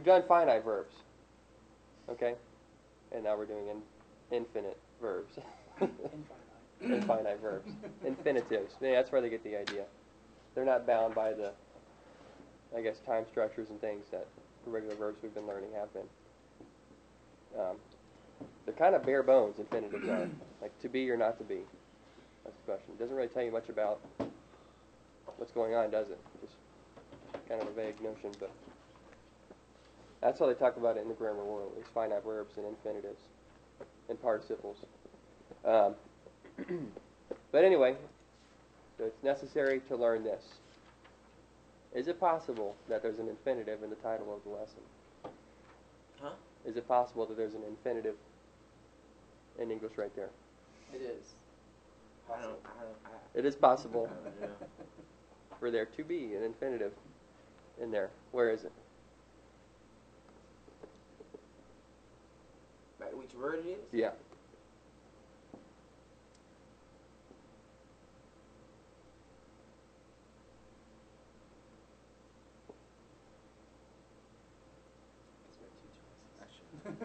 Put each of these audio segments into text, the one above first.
We've done finite verbs. Okay? And now we're doing in, infinite verbs. infinite verbs. Infinitives. Yeah, that's where they get the idea. They're not bound by the, I guess, time structures and things that the regular verbs we've been learning have been. Um, they're kind of bare bones, infinitives are. Like to be or not to be. That's the question. It doesn't really tell you much about what's going on, does it? Just kind of a vague notion, but that's how they talk about it in the grammar world, is finite verbs and infinitives and participles. Um, but anyway, so it's necessary to learn this. Is it possible that there's an infinitive in the title of the lesson? Huh? Is it possible that there's an infinitive in English right there? It is. I don't. I don't. I, It is possible for there to be an infinitive in there. Where is it? Which word it is? Yeah.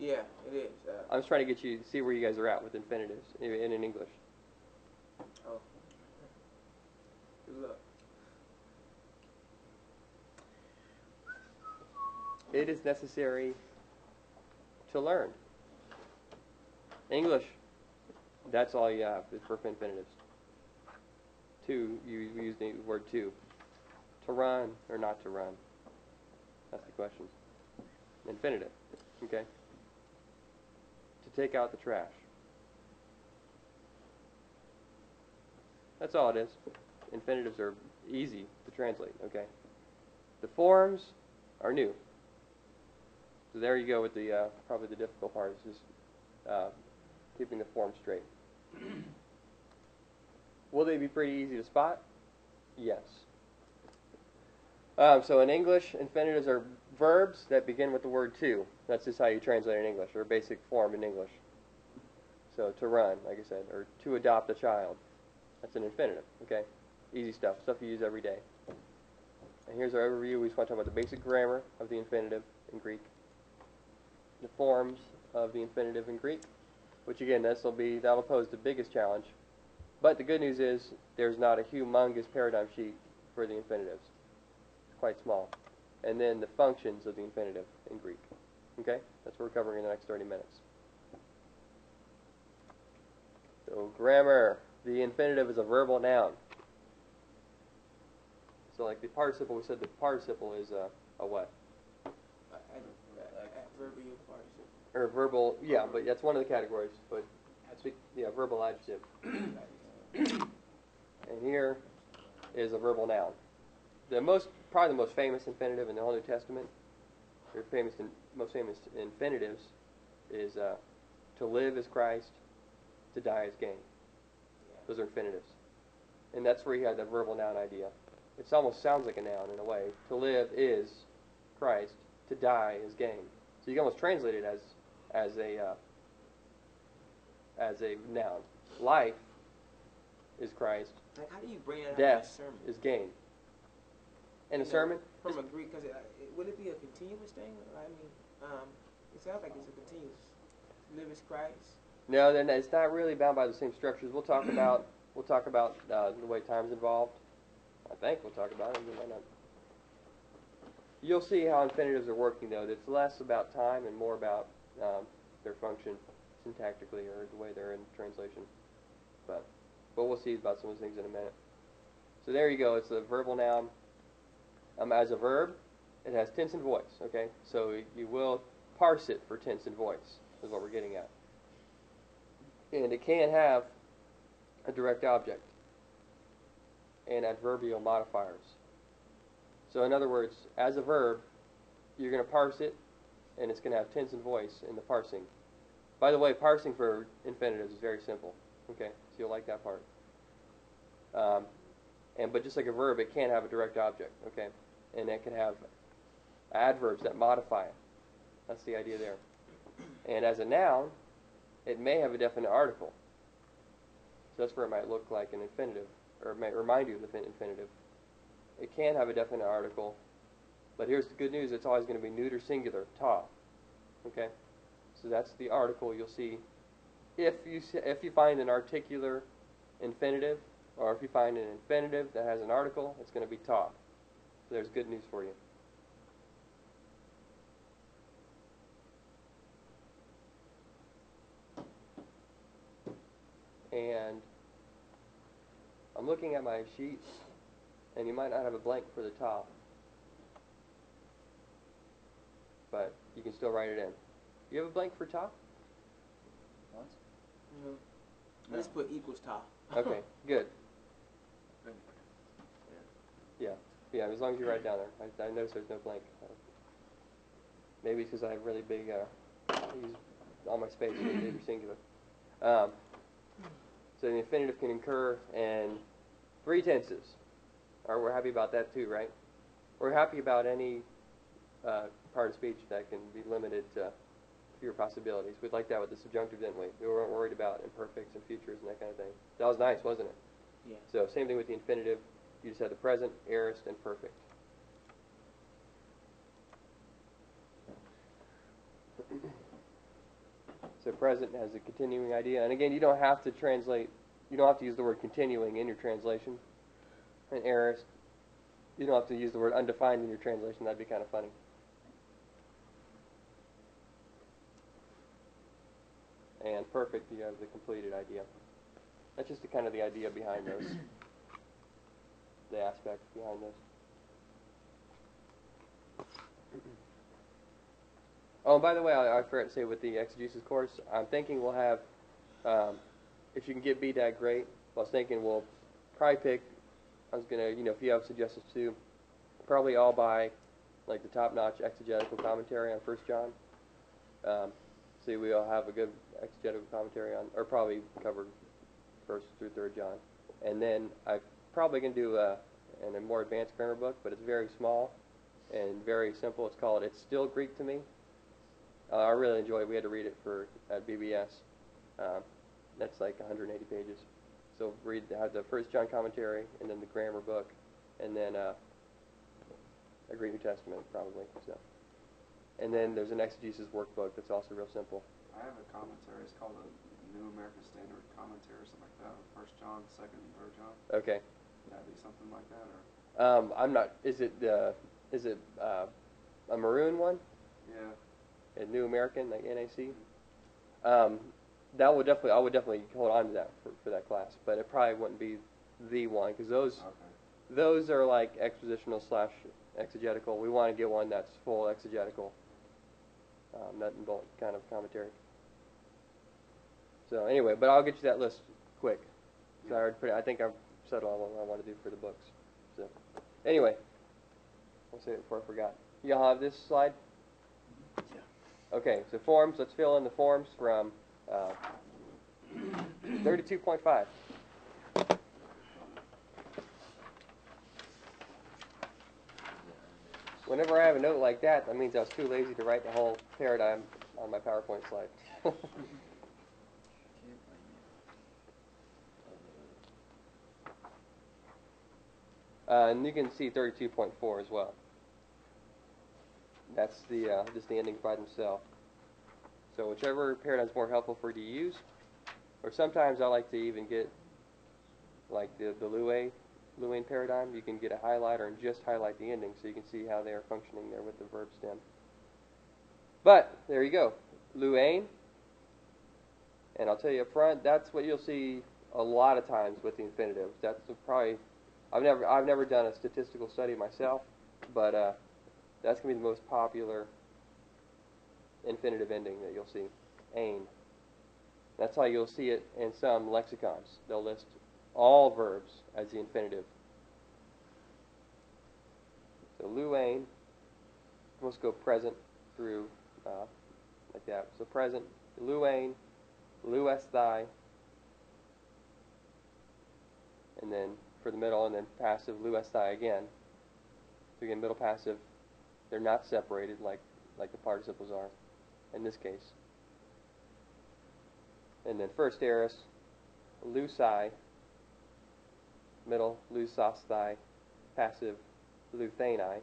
Yeah, it is. Uh, I'm just trying to get you to see where you guys are at with infinitives in, in English. oh. Good luck. It is necessary to learn. English, that's all you have for infinitives. To, you use the word to. To run or not to run. That's the question. Infinitive, okay? To take out the trash. That's all it is. Infinitives are easy to translate, okay? The forms are new. So there you go with the uh, probably the difficult part is just uh, keeping the form straight. Will they be pretty easy to spot? Yes. Um, so in English, infinitives are verbs that begin with the word to. That's just how you translate in English, or basic form in English. So to run, like I said, or to adopt a child. That's an infinitive, okay? Easy stuff, stuff you use every day. And here's our overview. We just want to talk about the basic grammar of the infinitive in Greek the forms of the infinitive in Greek, which again, this will be that'll pose the biggest challenge. But the good news is there's not a humongous paradigm sheet for the infinitives. It's quite small. And then the functions of the infinitive in Greek. Okay? That's what we're covering in the next 30 minutes. So grammar. The infinitive is a verbal noun. So like the participle, we said the participle is a, a what? Uh, ad- uh, adverbial participle. Or verbal, yeah, but that's one of the categories. But speak, yeah, verbal adjective. And here is a verbal noun. The most, probably the most famous infinitive in the whole New Testament, or famous, in, most famous infinitives, is uh, to live is Christ, to die is gain. Those are infinitives, and that's where you have the verbal noun idea. It almost sounds like a noun in a way. To live is Christ, to die is gain. So you can almost translate it as as a uh, as a noun. Life is Christ. Like, how do you bring that out in a Death sermon? is gain. In a know, sermon, From a Greek, because it, would it be a continuous thing? I mean, um, it sounds like it's a continuous. Live as Christ. no, then it's not really bound by the same structures. We'll talk about we'll talk about uh, the way time's involved. I think we'll talk about it. We might not. You'll see how infinitives are working though. It's less about time and more about um, their function syntactically or the way they're in translation. But but we'll see about some of those things in a minute. So there you go. It's a verbal noun. Um, as a verb, it has tense and voice. Okay, so you will parse it for tense and voice. Is what we're getting at. And it can have a direct object and adverbial modifiers. So in other words, as a verb, you're going to parse it, and it's going to have tense and voice in the parsing. By the way, parsing for infinitives is very simple. Okay, so you'll like that part. Um, and but just like a verb, it can't have a direct object. Okay, and it can have adverbs that modify it. That's the idea there. And as a noun, it may have a definite article. So that's where it might look like an infinitive, or it might remind you of the infinitive. It can have a definite article, But here's the good news: it's always going to be neuter singular, ta. Okay, so that's the article you'll see. If you if you find an articular infinitive, or if you find an infinitive that has an article, it's going to be ta. So there's good news for you. And I'm looking at my sheets, and you might not have a blank for the top, you can still write it in. You have a blank for top? What? No. I just put equals ta. Okay, good. Yeah, yeah. As long as you write it down there. I, I notice there's no blank. Uh, Maybe it's because I have really big. Uh, I use all my space in neuter singular. Um, so the infinitive can occur in three tenses. Or we're happy about that too, right? We're happy about any uh, part of speech that can be limited to fewer possibilities. We'd like that with the subjunctive, didn't we? We weren't worried about imperfects and futures and that kind of thing. That was nice, wasn't it? Yeah. So same thing with the infinitive. You just had the present, aorist, and perfect. So present has a continuing idea, and again, you don't have to translate. You don't have to use the word continuing in your translation. And aorist, you don't have to use the word undefined in your translation. That'd be kind of funny. And perfect, you have the completed idea. That's just the kind of the idea behind those, the aspect behind those. Oh, and by the way, I, I forgot to say with the exegesis course, I'm thinking we'll have, um, if you can get BDAG, great. I was thinking we'll probably pick, I was gonna, you know, if you have suggestions too, probably all by like the top-notch exegetical commentary on First John. Um, see, we all have a good exegetical commentary on, or probably cover first through third John, and then I'm probably gonna do a, and a more advanced grammar book, but it's very small and very simple. It's called "It's Still Greek to Me." Uh, I really enjoyed it. We had to read it for at BBS. Um, that's like 180 pages. So read have the First John commentary, and then the grammar book, and then uh, a Greek New Testament probably. So, and then there's an exegesis workbook that's also real simple. I have a commentary. It's called a New American Standard Commentary or something like that. First John, second and third John. Okay. Would that be something like that, or Um, I'm not. Is it uh, is it uh, a maroon one? yeah? A New American, like NAC. Um, that would definitely, I would definitely hold on to that for, for that class, but it probably wouldn't be the one because those Okay. those are like expositional slash exegetical. We want to get one that's full exegetical, um, nut and bolt kind of commentary. So anyway, but I'll get you that list quick. So I, already it, I think I've said all what I want to do for the books. So anyway, I'll say it before I forgot. Y'all have this slide? Yeah. Okay, so forms. Let's fill in the forms from uh, 32.5. Whenever I have a note like that, that means I was too lazy to write the whole paradigm on my PowerPoint slide. uh, and you can see 32.4 as well. That's the uh, just the endings by themselves. So whichever paradigm is more helpful for you to use, or sometimes I like to even get like the the Lue Luane paradigm. You can get a highlighter and just highlight the ending, so you can see how they are functioning there with the verb stem. But there you go, Luane. And I'll tell you up front, that's what you'll see a lot of times with the infinitive. That's probably I've never I've never done a statistical study myself, but uh, that's gonna be the most popular infinitive ending that you'll see. Ain. That's how you'll see it in some lexicons. They'll list all verbs as the infinitive. So luain, let's go present through uh, like that. So present, luain, luesthai, and then for the middle, and then passive luesthai again. So again, middle passive, they're not separated like like the participles are in this case. And then first aorist, lucai, middle lusasthai, passive luthani,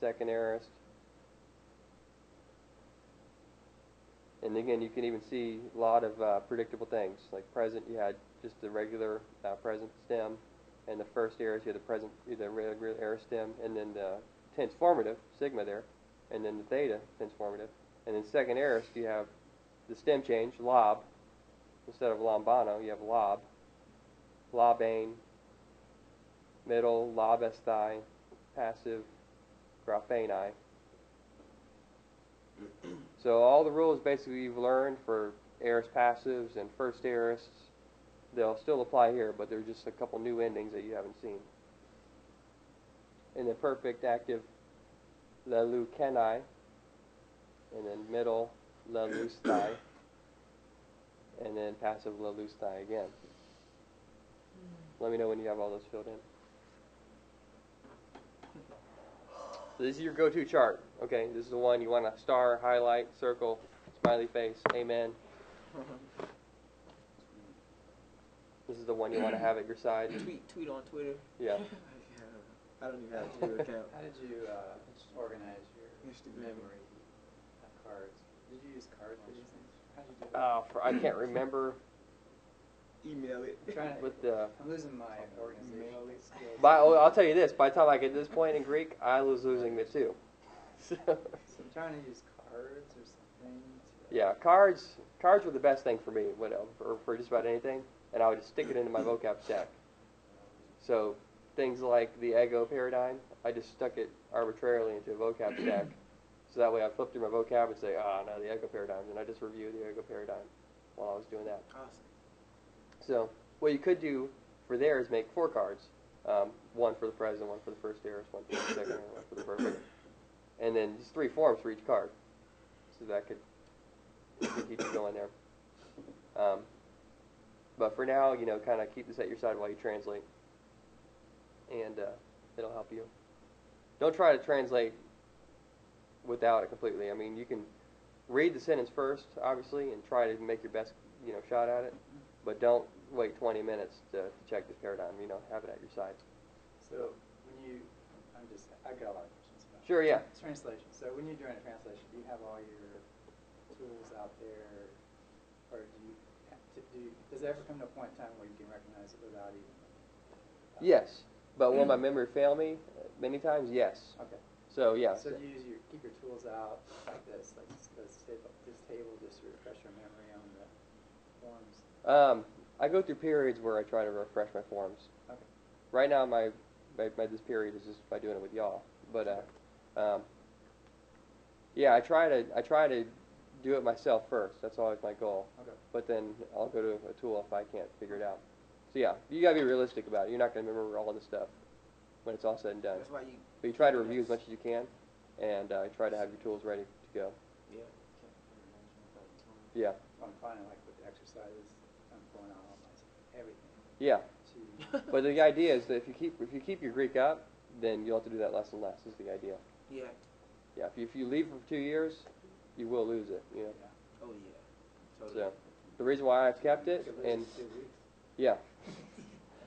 second aorist. And again, you can even see a lot of uh, predictable things. Like present, you had just the regular uh, present stem, and the first aorist, you had the present, the regular aorist stem, and then the tense formative, sigma there, and then the theta, tense formative. And then second aorist, you have the stem change, lob. Instead of lambano, you have lob, lobane, middle, lob esti, passive, graphani. so all the rules basically you've learned for aorist passives and first aorists, they'll still apply here, but there's just a couple new endings that you haven't seen. And the perfect active, lelu kenai, and then middle, lelu stai, and then passive lelu stai again. Let me know when you have all those filled in. So this is your go-to chart. Okay, this is the one you want to star, highlight, circle, smiley face, amen. This is the one you want to have at your side. tweet, tweet on Twitter. Yeah. I don't even have a Twitter account. How did you uh, organize your Instagram. memory of cards? Did you use cards for these things? How did you do it? Oh, for, I can't remember Email it. I'm trying to, with the. I'm losing my organizational skills. By, oh, I'll tell you this. By the time I get to this point in Greek, I was losing it too. So, So I'm trying to use cards or something. To, yeah, cards. Cards were the best thing for me, whatever, for, for just about anything, and I would just stick it into my vocab stack. So things like the ego paradigm, I just stuck it arbitrarily into a vocab stack. So that way I flip through my vocab and say, ah, no, the ego paradigm, and I just review the ego paradigm while I was doing that. Awesome. So what you could do for there is make four cards, um, one for the present, one for the first aorist, one for the second, and one for the perfect, and then just three forms for each card. So that could, could keep you going there. Um, but for now, you know, kind of keep this at your side while you translate, and uh, it'll help you. Don't try to translate without it completely. I mean, you can read the sentence first, obviously, and try to make your best, you know, shot at it. But don't wait 20 minutes to, to check this paradigm. You know, have it at your side. So when you, I'm just, I got a lot of questions about Sure, yeah. translation. So when you're doing a translation, do you have all your tools out there, or do you, do you, does it ever come to a point in time where you can recognize it without even? uh, Yes, but will my memory fail me many times? Yes. Okay. So yeah. So do you use your keep your tools out like this, like this, this table, this table, just to refresh your memory on the forms. Um, I go through periods where I try to refresh my forms. Okay. Right now, my, my, my this period is just by doing it with y'all. But uh, um, yeah, I try to I try to do it myself first. That's always my goal. Okay. But then I'll go to a tool if I can't figure it out. So yeah, you gotta be realistic about it. You're not gonna remember all of this stuff when it's all said and done. That's why you. But you try to review as much as you can, and uh, try to have your tools ready to go. Yeah. Yeah, I'm finding like with the exercises, I'm pulling out all my everything. Yeah. But the idea is that if you keep if you keep your Greek up, then you'll have to do that less and less. Is the idea. Yeah. Yeah. If you, if you leave for two years, you will lose it. You know. Oh yeah. Totally. So the reason why I've kept it, and in two weeks. yeah,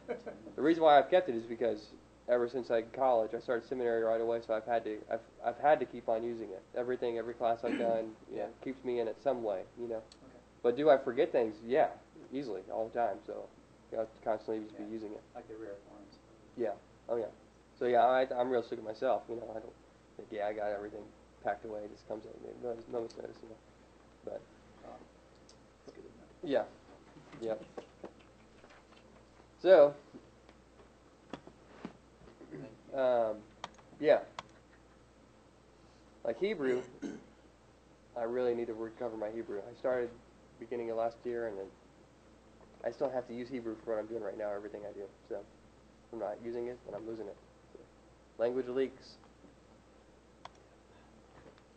the reason why I've kept it is because ever since I college, I started seminary right away, so I've had to I've I've had to keep on using it. Everything, every class I've done, you know, keeps me in it some way. You know. Okay. But do I forget things? Yeah, easily, all the time. So you have to constantly just Yeah. be using it. Like the rare forms. Yeah. Oh yeah. So yeah, I, I'm real sick of myself. You know, I don't think yeah, I got everything packed away. It just comes at me. No one's notice, you know. But Um, That's good to yeah. Yep. So, um, yeah. Like Hebrew, I really need to recover my Hebrew. I started beginning of last year, and then I still have to use Hebrew for what I'm doing right now. Everything I do. So, if I'm not using it, then I'm losing it. So, language leaks.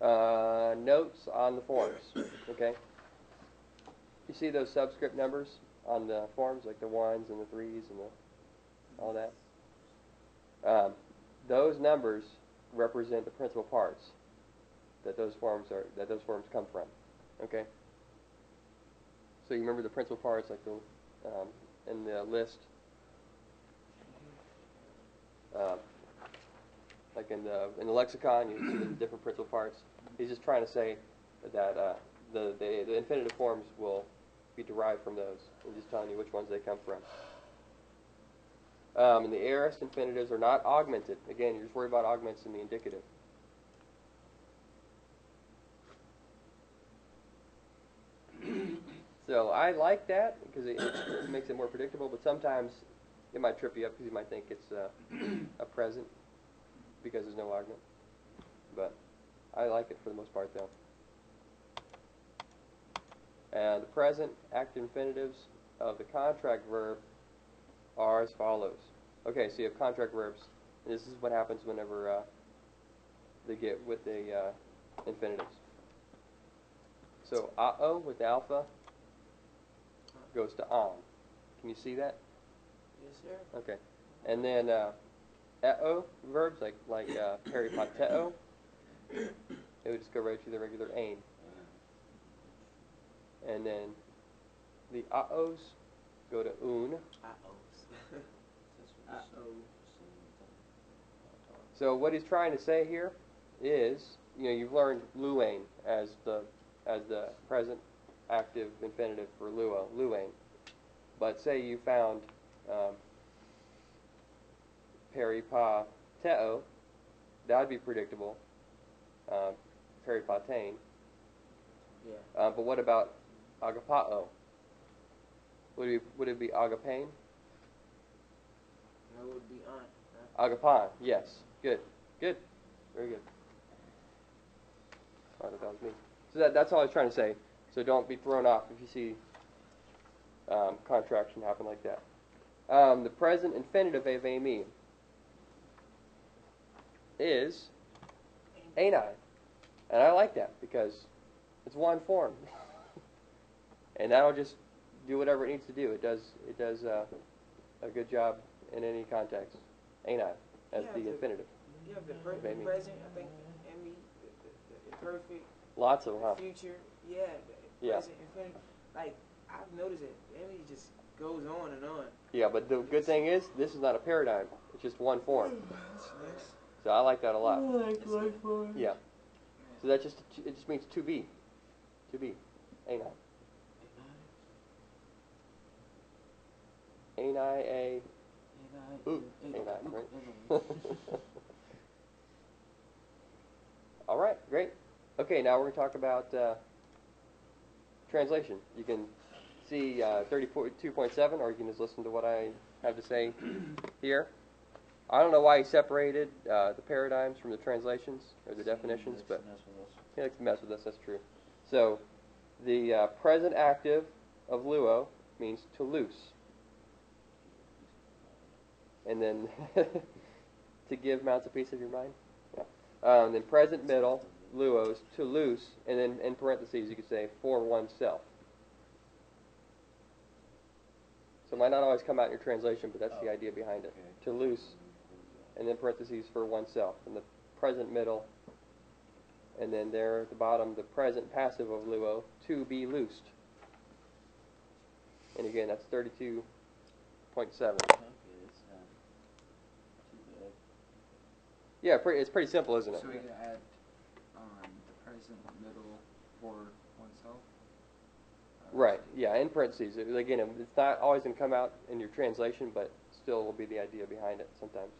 Uh, notes on the forms. Okay. You see those subscript numbers on the forms, like the ones and the threes and the all that. Um, those numbers represent the principal parts that those forms are that those forms come from. Okay. So you remember the principal parts, like the um, in the list. Um, like in the in the lexicon, you see the different principal parts. He's just trying to say that uh, the, the the infinitive forms will be derived from those. and just telling you which ones they come from. Um, and the aorist infinitives are not augmented. Again, you're just worried about augments in the indicative. So I like that because it, it makes it more predictable. But sometimes it might trip you up because you might think it's uh, a present because there's no augment. But I like it for the most part, though. And the present active infinitives of the contract verb are as follows. Okay, so you have contract verbs, this is what happens whenever uh, they get with the uh, infinitives. So a-o with alpha goes to on. Can you see that? Yes, sir. Okay. And then uh, e-o verbs like like uh, peripateo, it would just go right to the regular ain. And then the a-os go to un. Uh-ohs. So what he's trying to say here is, you know, you've learned luane as the as the present active infinitive for luo, luane. But say you found um, peripateo, that would be predictable. Um, peripatein. Yeah. Uh, but what about agapao? Would it, would it be agapain? That would be on. Huh? Agapan, yes. Good. Good. Very good. I thought that was me. So that, that's all I was trying to say. So don't be thrown off if you see um, contraction happen like that. Um, the present infinitive of eimi is ani. And I like that because it's one form. and that'll just do whatever it needs to do. It does it does uh, a good job in any context. Ani as Yeah, the the- infinitive. You have the present, I think, and the, the, the, the perfect Lots of them, huh? future. Yeah. The Yeah. present, infinite. Like, I've noticed it. eimi just goes on and on. Yeah, but the good thing is this is not a paradigm. It's just one form. So I like that a lot. Yeah. So that just it just means to be, to be, ani. Ani a Ooh, ani, right? All right, great. Okay, now we're going to talk about uh, translation. You can see uh, 32.7, or you can just listen to what I have to say here. I don't know why he separated uh, the paradigms from the translations or the definitions, but he likes to mess with us. That's true. So, the uh, present active of luo means to loose, and then to give Mounce a piece of your mind. Yeah. Um, then present middle luos to loose, and then in parentheses you could say for oneself. So it might not always come out in your translation, but that's the oh, idea behind it. To loose, and then parentheses for oneself, and the present middle, and then there at the bottom the present passive of luo to be loosed. And again, that's thirty-two point seven. Uh, yeah, it's pretty simple, isn't it? So we can add the middle for oneself. Uh, Right. Yeah, in parentheses. It- Again, it's not always going to come out in your translation, but still will be the idea behind it sometimes.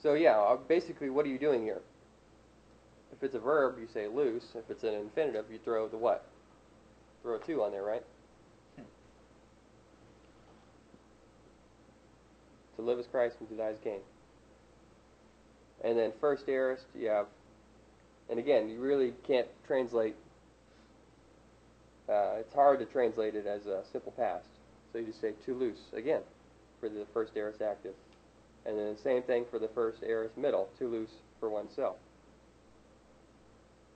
So yeah, uh, basically, what are you doing here? If it's a verb, you say loose. If it's an infinitive, you throw the what? Throw a two on there, right? To live as Christ and to die as gain. And then first aorist, you have, and again, you really can't translate uh, it's hard to translate it as a simple past. So you just say to loose again for the first aorist active. And then the same thing for the first aorist middle, to loose for oneself.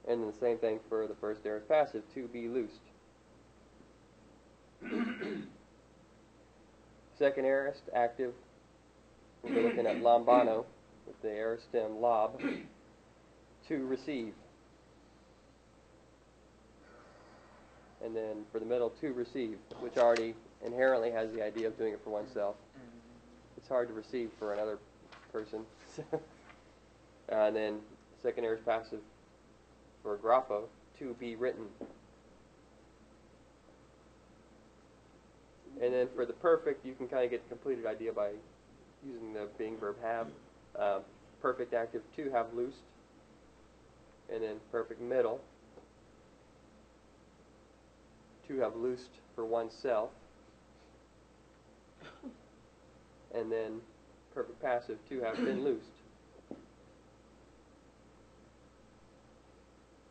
And then the same thing for the first aorist passive, to be loosed. Second aorist active, we're looking at lambano with the aorist stem lob, to receive. and then for the middle, to receive, which already inherently has the idea of doing it for oneself. It's hard to receive for another person. and then second aorist passive for grapho, to be written. And then for the perfect, you can kind of get the completed idea by using the being verb have. Um, perfect active to have loosed. And then perfect middle to have loosed for oneself. And then perfect passive to have been loosed.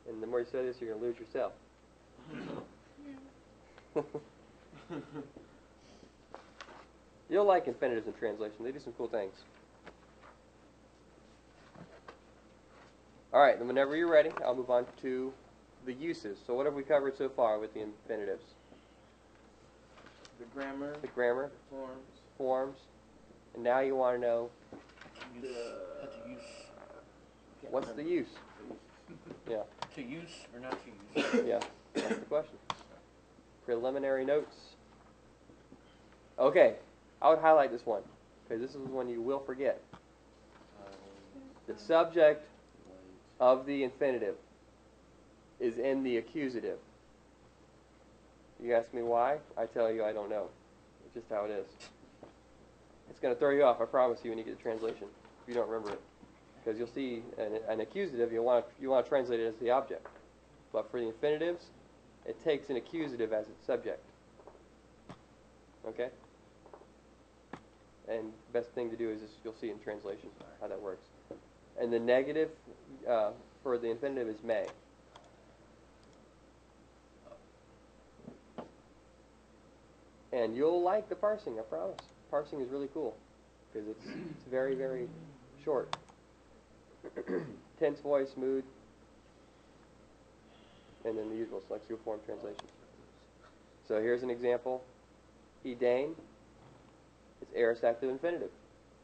And the more you say this, you're going to lose yourself. You'll like infinitives in translation. They do some cool things. All right, then whenever you're ready, I'll move on to the uses. So what have we covered so far with the infinitives? The grammar, The grammar, the forms, forms, and now you want to know the. To use, can't what's the remember. use. Yeah, to use or not to use? yeah, that's the question. Preliminary notes. Okay, I would highlight this one because this is one you will forget. Um, the subject of the infinitive is in the accusative. You ask me why? I tell you I don't know. It's just how it is. It's going to throw you off, I promise you, when you get the translation, if you don't remember it. Because you'll see an, an accusative, you want you want to translate it as the object. But for the infinitives, it takes an accusative as its subject. Okay? And best thing to do is just, you'll see in translation how that works. And the negative uh, for the infinitive is may. And you'll like the parsing, I promise. Parsing is really cool because it's, it's very, very short. Tense voice, mood, and then the usual lexical form translations. So here's an example. He Dane. It's aorist active infinitive.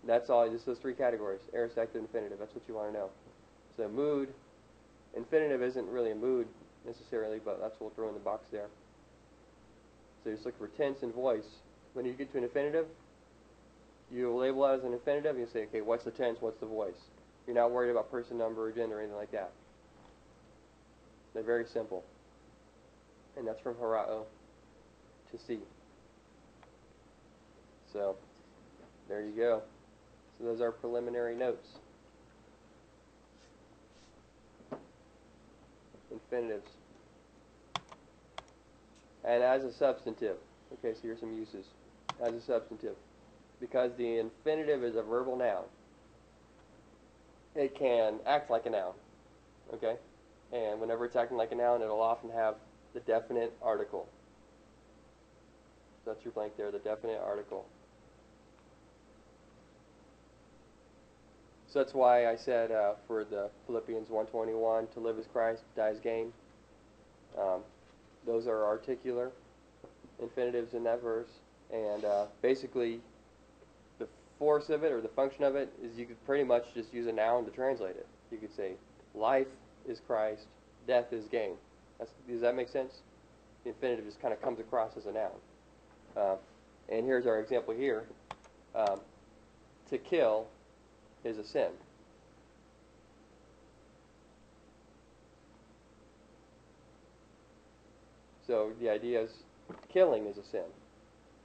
That's all, just those three categories. Aorist active infinitive. That's what you want to know. So mood, infinitive isn't really a mood necessarily, but that's what we'll throw in the box there. So you just look for tense and voice. When you get to an infinitive, you label it as an infinitive. And you say, okay, what's the tense? What's the voice? You're not worried about person, number, or gender, or anything like that. They're very simple. And that's from Harao to C. So, there you go. So those are preliminary notes. Infinitives. And as a substantive. Okay, so here's some uses. As a substantive. Because the infinitive is a verbal noun, it can act like a noun. Okay? And whenever it's acting like a noun, it'll often have the definite article. That's your blank there, the definite article. So that's why I said uh, for the Philippians 121, to live is Christ, die is gain. Um, those are articular infinitives in that verse. And uh, basically, the force of it or the function of it is you could pretty much just use a noun to translate it. You could say, life is Christ, death is gain. That's, does that make sense? The infinitive just kind of comes across as a noun. Uh, and here's our example here. Um, to kill is a sin. So the idea is killing is a sin.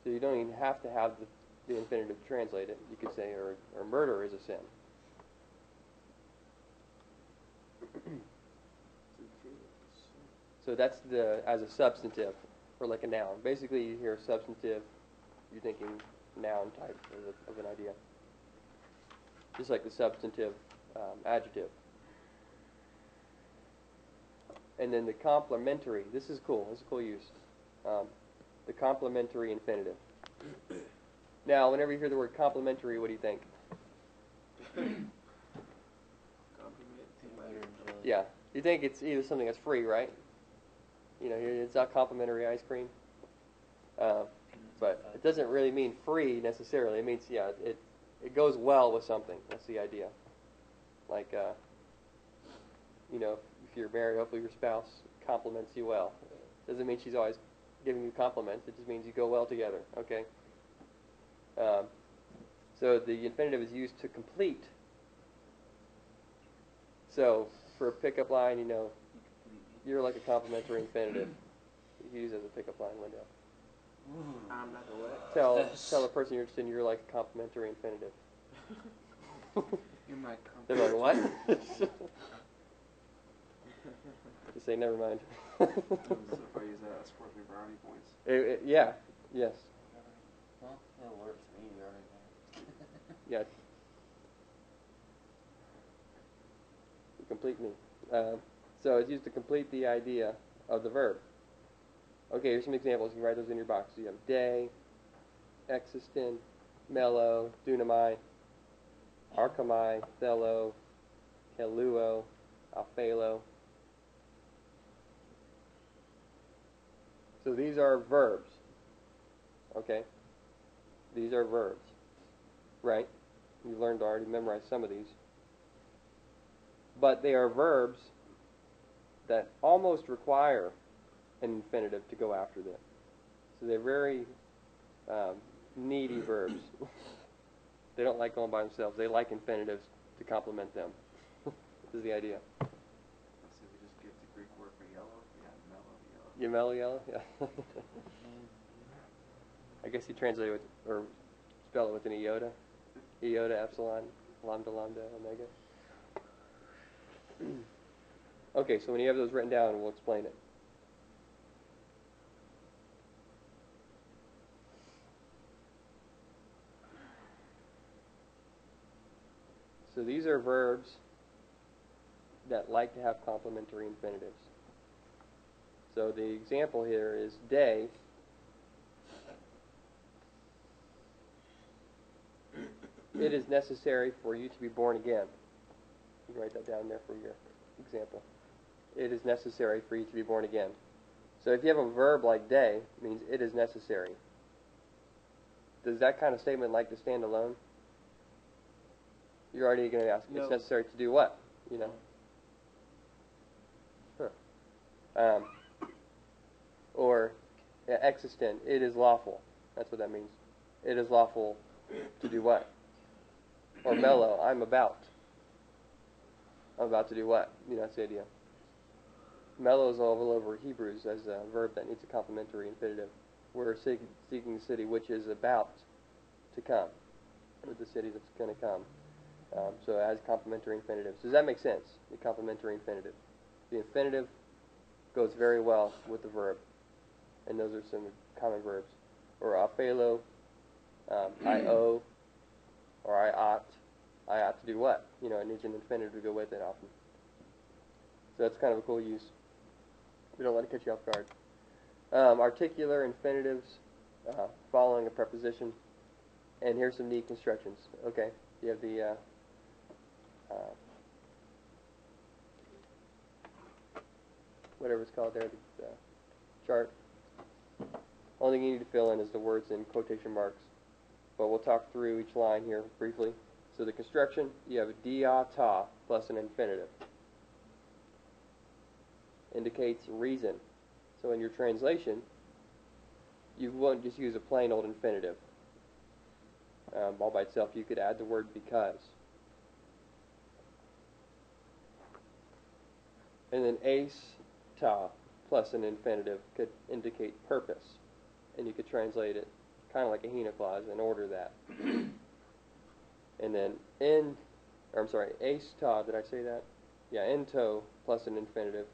So you don't even have to have the, the infinitive translate it. You could say, or, or murder is a sin. So that's the as a substantive or like a noun. Basically, you hear substantive, you're thinking noun type of, of an idea. Just like the substantive um, adjective. And then the complementary. This is cool. This is a cool use. Um, the complementary infinitive. Now, whenever you hear the word complementary, what do you think? Yeah, you think it's either something that's free, right? You know, it's not complimentary ice cream. Uh, but it doesn't really mean free necessarily. It means yeah, it it goes well with something. That's the idea. Like uh, you know, if you're married, hopefully your spouse compliments you well. Doesn't mean she's always giving you compliments. It just means you go well together. Okay. Um, so the infinitive is used to complete So for a pickup line, you know, you're like a complimentary infinitive. You use as a pickup line window. I'm not the what? Tell Yes. tell the person you're interested in you're like a complimentary infinitive. You might They're like, what? Just say, never mind. So if I use that, that's worth me brownie points. It- it- yeah, yes, Well, it'll work for me, you already yeah. You complete me. Uh, so it's used to complete the idea of the verb. Okay, here's some examples. You can write those in your box. You have day, exestin, mellow, dunamai, arkamai, thelo, keluo, alphalo. So these are verbs. Okay? These are verbs. Right? You've learned to already memorize some of these. But they are verbs that almost require an infinitive to go after them. So they're very um, needy verbs. they don't like going by themselves. They like infinitives to complement them. this is the idea. Let's we just get the Greek word for yellow. Yeah, mellow, yellow. You mellow yellow? Yeah. I guess you translate it with, or spell it with an iota. Iota, epsilon, lambda, lambda, omega. okay, so when you have those written down, we'll explain it. So these are verbs that like to have complementary infinitives. So the example here is day. It is necessary for you to be born again. You can write that down there for your example. It is necessary for you to be born again. So if you have a verb like day, it means it is necessary. Does that kind of statement like to stand alone? You're already going to ask, No. it's necessary to do what? You know? Huh. Um, or yeah, exestin, it is lawful. That's what that means. It is lawful to do what? Or mellow, I'm about. I'm about to do what? You know, that's the idea. Mellow is all over Hebrews as a verb that needs a complementary infinitive. We're seeking, seeking the city which is about to come, or the city that's going to come. Um, so it has complementary infinitives. Does that make sense? The complementary infinitive. The infinitive goes very well with the verb, and those are some common verbs. Or aphelo, um, I owe, or I ought. I ought to do what? You know, it needs an infinitive to go with it often. So that's kind of a cool use. We don't let to catch you off guard. Um, articular infinitives uh, following a preposition. And here's some neat constructions. Okay, you have the uh, uh, whatever it's called there, the uh, chart. Only thing you need to fill in is the words in quotation marks. But we'll talk through each line here briefly. So the construction, you have a ta plus an infinitive. Indicates reason. So in your translation, you won't just use a plain old infinitive. Um, all by itself, you could add the word because. And then ace ta plus an infinitive could indicate purpose. And you could translate it kind of like a hina clause and order that. and then in, or I'm sorry, ace ta, did I say that? Yeah, ento plus an infinitive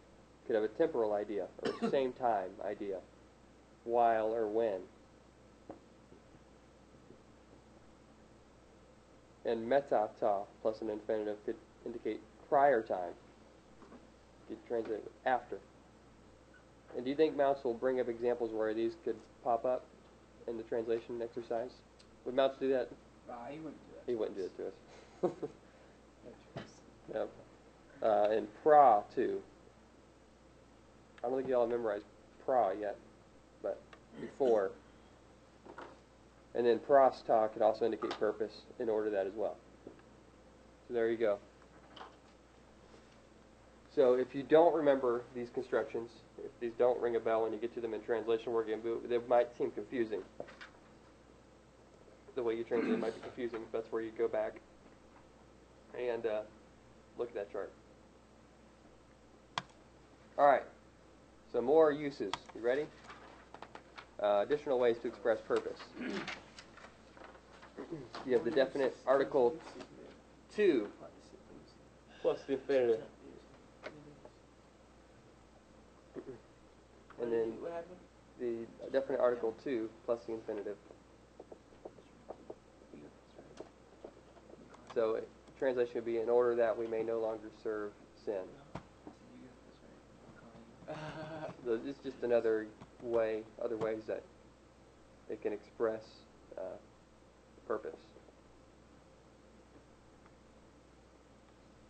could have a temporal idea or same time idea, while or when. And meta ta plus an infinitive could indicate prior time. You translate it with after. And do you think Mounce will bring up examples where these could pop up in the translation exercise? Would Mounce do that? Uh, he wouldn't do that. He wouldn't do it to us. Yep. Uh, and pra too. I don't think y'all have memorized pra yet, but before. And then prosta could also indicate purpose in order that as well. So there you go. So if you don't remember these constructions, if these don't ring a bell when you get to them in translation work, they might seem confusing. The way you translate might be confusing. That's where you go back and uh, look at that chart. All right. So more uses. You ready? Uh, additional ways to express purpose. you have the definite article two plus the infinitive, and then the definite article two plus the infinitive. So translation would be in order that we may no longer serve sin. So It's just another way, other ways that it can express uh, purpose.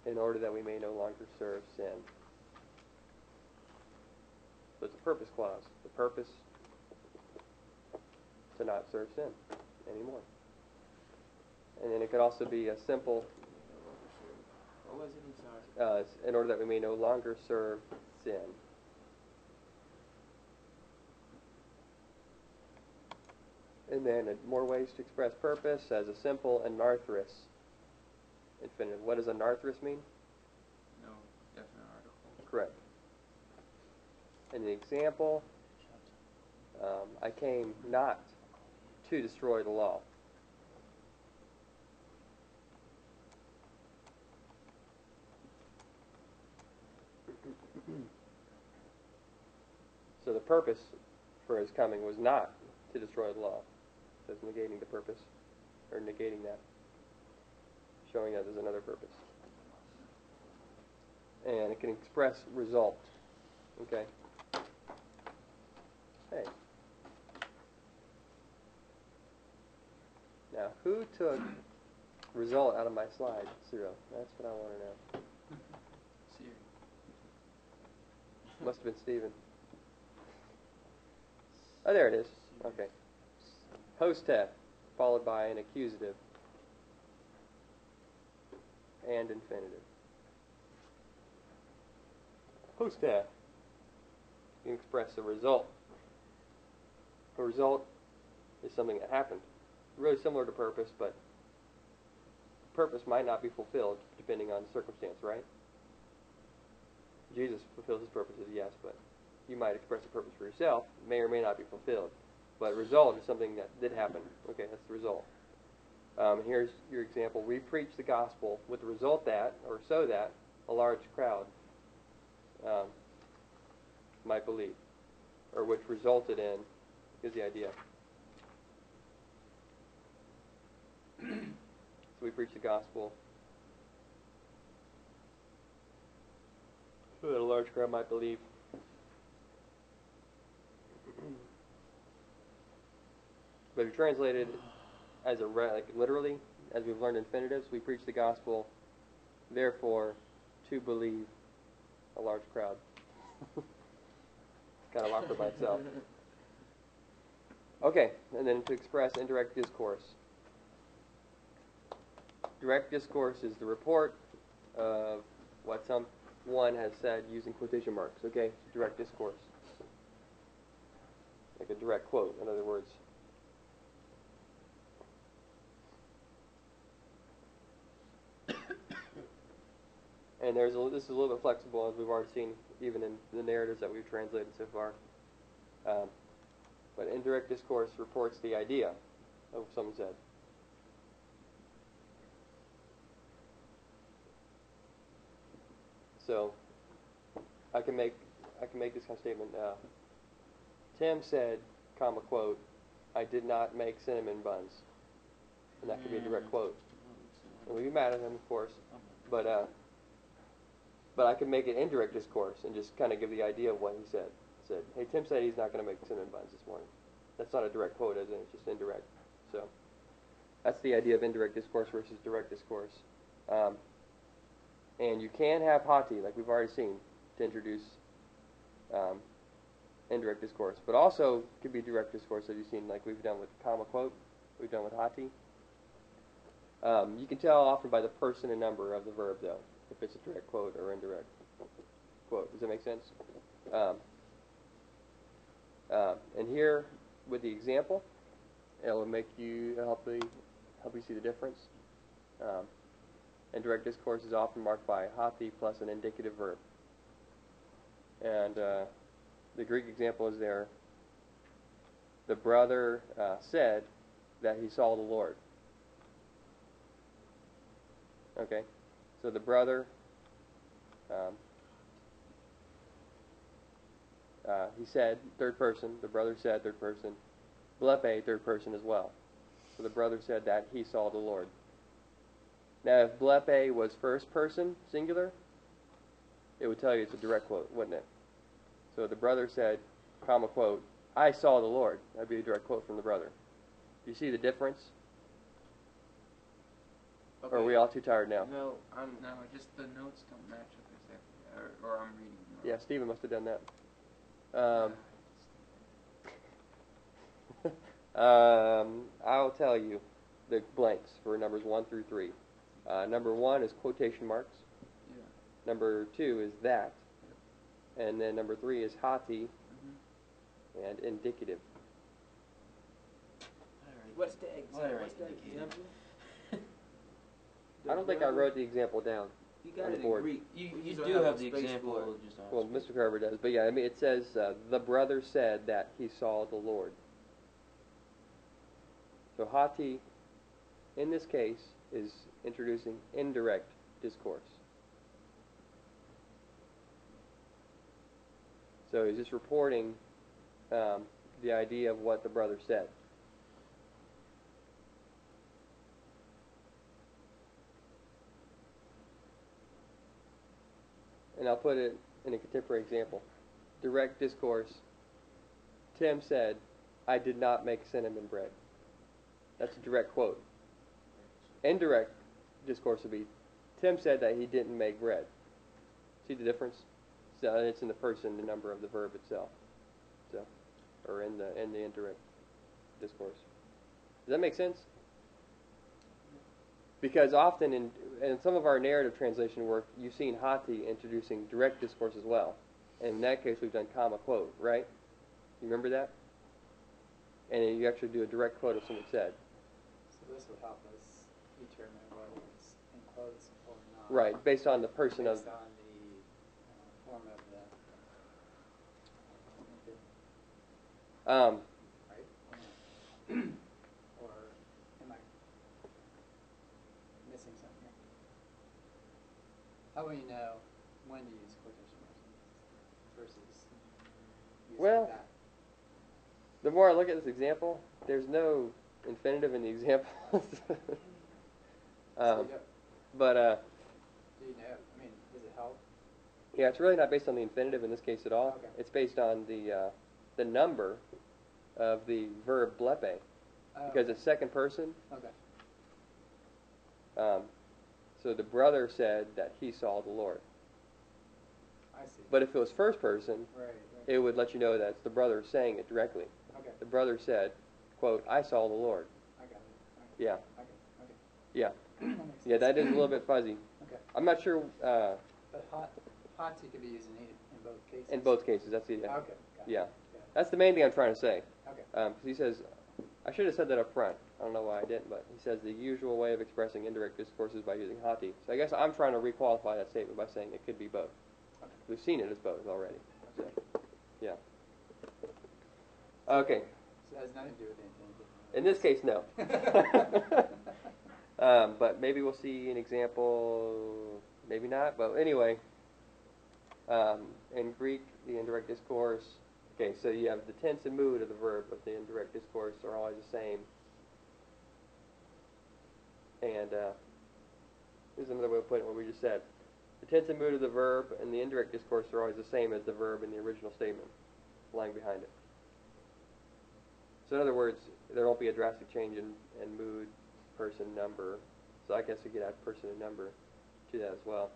In order that we may no longer serve sin. So it's a purpose clause. The purpose to not serve sin anymore. And then it could also be a simple, What was it? I'm sorry. uh, in order that we may no longer serve sin. And then more ways to express purpose as a simple anarthrous infinitive. What does anarthrous mean? No definite article. Correct. The example, um, I came not to destroy the law. So the purpose for his coming was not to destroy the law. Says negating the purpose, or negating that, showing that there's another purpose. And it can express result. Okay. Hey. Now, who took result out of my slide, Zero. That's what I want to know. Siri. Must have been Steven. Oh, there it is. Okay. Host Hosteth, followed by an accusative and infinitive. Host Hosteth. You can express the result. A result is something that happened. Really similar to purpose, but purpose might not be fulfilled depending on circumstance, right? Jesus fulfills his purposes, yes, but you might express a purpose for yourself, may or may not be fulfilled. But result is something that did happen. Okay, that's the result. Um, here's your example. We preach the gospel with the result that, or so that, a large crowd um, might believe, or which resulted in, is the idea. so we preach the gospel so that a large crowd might believe. But if you translate it as a re- like literally, as we've learned infinitives, we preach the gospel, therefore, to believe a large crowd. it's kind of awkward by itself. Okay, and then to express indirect discourse. Direct discourse is the report of what someone has said using quotation marks. Okay, direct discourse. Like a direct quote, in other words. And there's a, this is a little bit flexible, as we've already seen, even in the narratives that we've translated so far. Um, but indirect discourse reports the idea of someone said. So I can make I can make this kind of statement. Uh, Tim said, comma quote, I did not make cinnamon buns, and that could be a direct quote. And we'd be mad at him, of course, but uh, but I could make it indirect discourse and just kind of give the idea of what he said. Said, hey, Tim said he's not going to make cinnamon buns this morning. That's not a direct quote, is it? It's just indirect. So that's the idea of indirect discourse versus direct discourse. Um, and you can have hoti, like we've already seen, to introduce um, indirect discourse. But also could be direct discourse, as you've seen, like we've done with comma quote, we've done with hoti. Um, you can tell often by the person and number of the verb, though, if it's a direct quote or indirect quote. Does that make sense? Um, uh, and here, with the example, it will make you help me help you see the difference. Um, and direct discourse is often marked by hoti plus an indicative verb. And uh, the Greek example is there. The brother uh, said that he saw the Lord. Okay, so the brother, um, uh, he said, third person, the brother said, third person, blepe, third person as well. So the brother said that he saw the Lord. Now, if blepe was first person, singular, it would tell you it's a direct quote, wouldn't it? So the brother said, comma quote, I saw the Lord. That'd be a direct quote from the brother. You see the difference? Or are we all too tired now? No, I'm. No, just the notes don't match up exactly, or, or I'm reading them. Yeah, Stephen must have done that. Um, um, I'll tell you the blanks for numbers one through three. Uh, number one is quotation marks. Yeah. Number two is that. And then number three is hoti Mhm. and indicative. What's the example? Whatever What's the example? I don't think I wrote the example down. You got on the it board. Greek. You, You you don't have have the example, for just. Well, Mr. Carver does, but yeah, I mean, it says uh, the brother said that he saw the Lord. So hoti, in this case, is introducing indirect discourse. So he's just reporting um, the idea of what the brother said. And I'll put it in a contemporary example. Direct discourse. Tim said, I did not make cinnamon bread. That's a direct quote. Indirect discourse would be, Tim said that he didn't make bread. See the difference? So it's in the person, the number of the verb itself. So, or in the in the indirect discourse. Does that make sense? Because often in in some of our narrative translation work, you've seen Hoti introducing direct discourse as well. And in that case, we've done comma quote, right? You remember that? And then you actually do a direct quote of something said. So this would help us determine whether it's in quotes or not. Right, based on the person of Based on the uh, form of the, um, right? Or am I missing something here? How will you know when to use quotation marks versus using Well, that? the more I look at this example, there's no infinitive in the example. Um, but uh, Do you know, I mean, does it help? yeah, it's really not based on the infinitive in this case at all. Okay. It's based on the uh, the number of the verb blepe Oh, because it's second person. Okay, Um, so the brother said that he saw the Lord. I see. But if it was first person, Right, right. it would let you know that it's the brother saying it directly. Okay, The brother said, "quote I saw the Lord." I got it. Yeah, Okay, okay. yeah, That yeah. That is a little bit fuzzy. Okay. I'm not sure uh, But hot, hoti could be used in, in both cases? in both cases. That's the Okay. got yeah. That's the main thing I'm trying to say. Okay. Because he says, I should have said that up front. I don't know why I didn't, but he says the usual way of expressing indirect discourse is by using hoti. So I guess I'm trying to requalify that statement by saying it could be both. Okay. We've seen it as both already. So, yeah. Okay. So it has nothing to do with anything. In this case, no. um, but maybe we'll see an example, maybe not. But anyway, um, in Greek, the indirect discourse. Okay, so you have the tense and mood of the verb, but the indirect discourse are always the same. And uh, here's another way of putting what we just said. The tense and mood of the verb and the indirect discourse are always the same as the verb in the original statement, lying behind it. So in other words, there won't be a drastic change in, in mood, person, number. So I guess we could add person and number to that as well.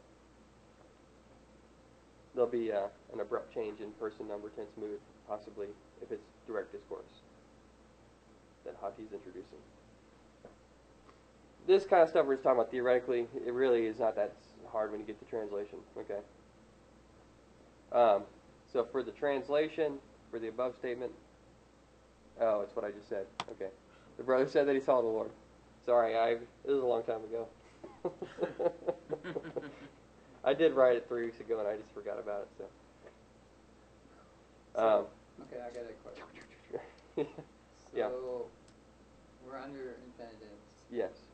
There'll be uh, an abrupt change in person, number, tense, mood, possibly, if it's direct discourse that Hoti's introducing. This kind of stuff we're just talking about theoretically, it really is not that hard when you get the translation, okay? Um, so for the translation, for the above statement, Oh, it's what I just said. Okay. The brother said that he saw the Lord. Sorry, I this is a long time ago. I did write it three weeks ago and I just forgot about it. So, Um, Okay, I got a question. Yeah. So, we're under infinitives, yes.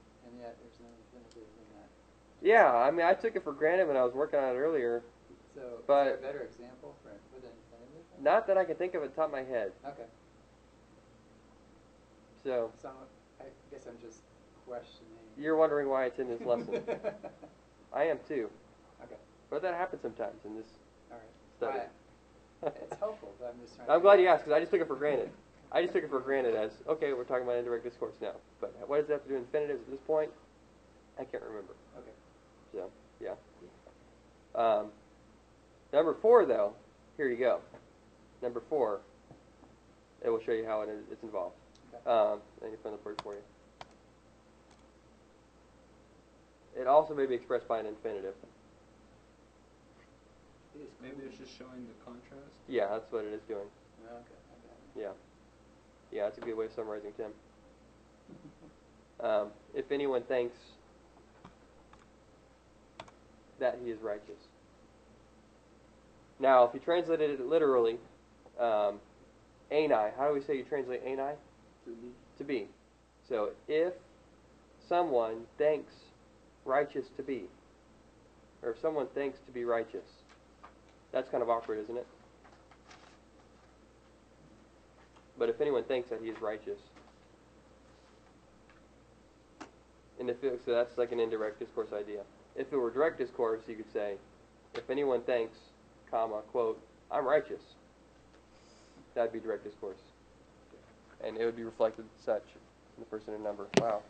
Yet there's no that. Yeah, I mean, I took it for granted when I was working on it earlier. So, is But- there a better example for, With an infinitive? Not that I can think of at the top of my head. okay, So, so I'm- guess I'm just questioning. you're wondering why it's in this lesson. I am too. Okay, But that happens sometimes in this all right. study. Alright. It's helpful, but I'm just trying. I'm glad you asked because I just took it for granted. I just took it for granted as, okay, we're talking about indirect discourse now. But what does that have to do with infinitives at this point? I can't remember. Okay. So, yeah. Um, number four, though, here you go. Number four, it will show you how it is, it's involved. Okay. Um, let me find the word for you. It also may be expressed by an infinitive. Maybe it's just showing the contrast. Yeah, that's what it is doing. Okay, I. Yeah. Yeah, that's a good way of summarizing Tim. Um, if anyone thinks that he is righteous. Now, if you translated it literally, um, einai, how do we say you translate einai? To me. To be. So, if someone thinks righteous to be, or if someone thinks to be righteous, that's kind of awkward, isn't it? But if anyone thinks that he is righteous, and if it, so that's like an indirect discourse idea. If it were direct discourse, you could say, if anyone thinks, comma, quote, I'm righteous, that'd be direct discourse, and it would be reflected such in the person and number. Wow,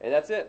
and that's it.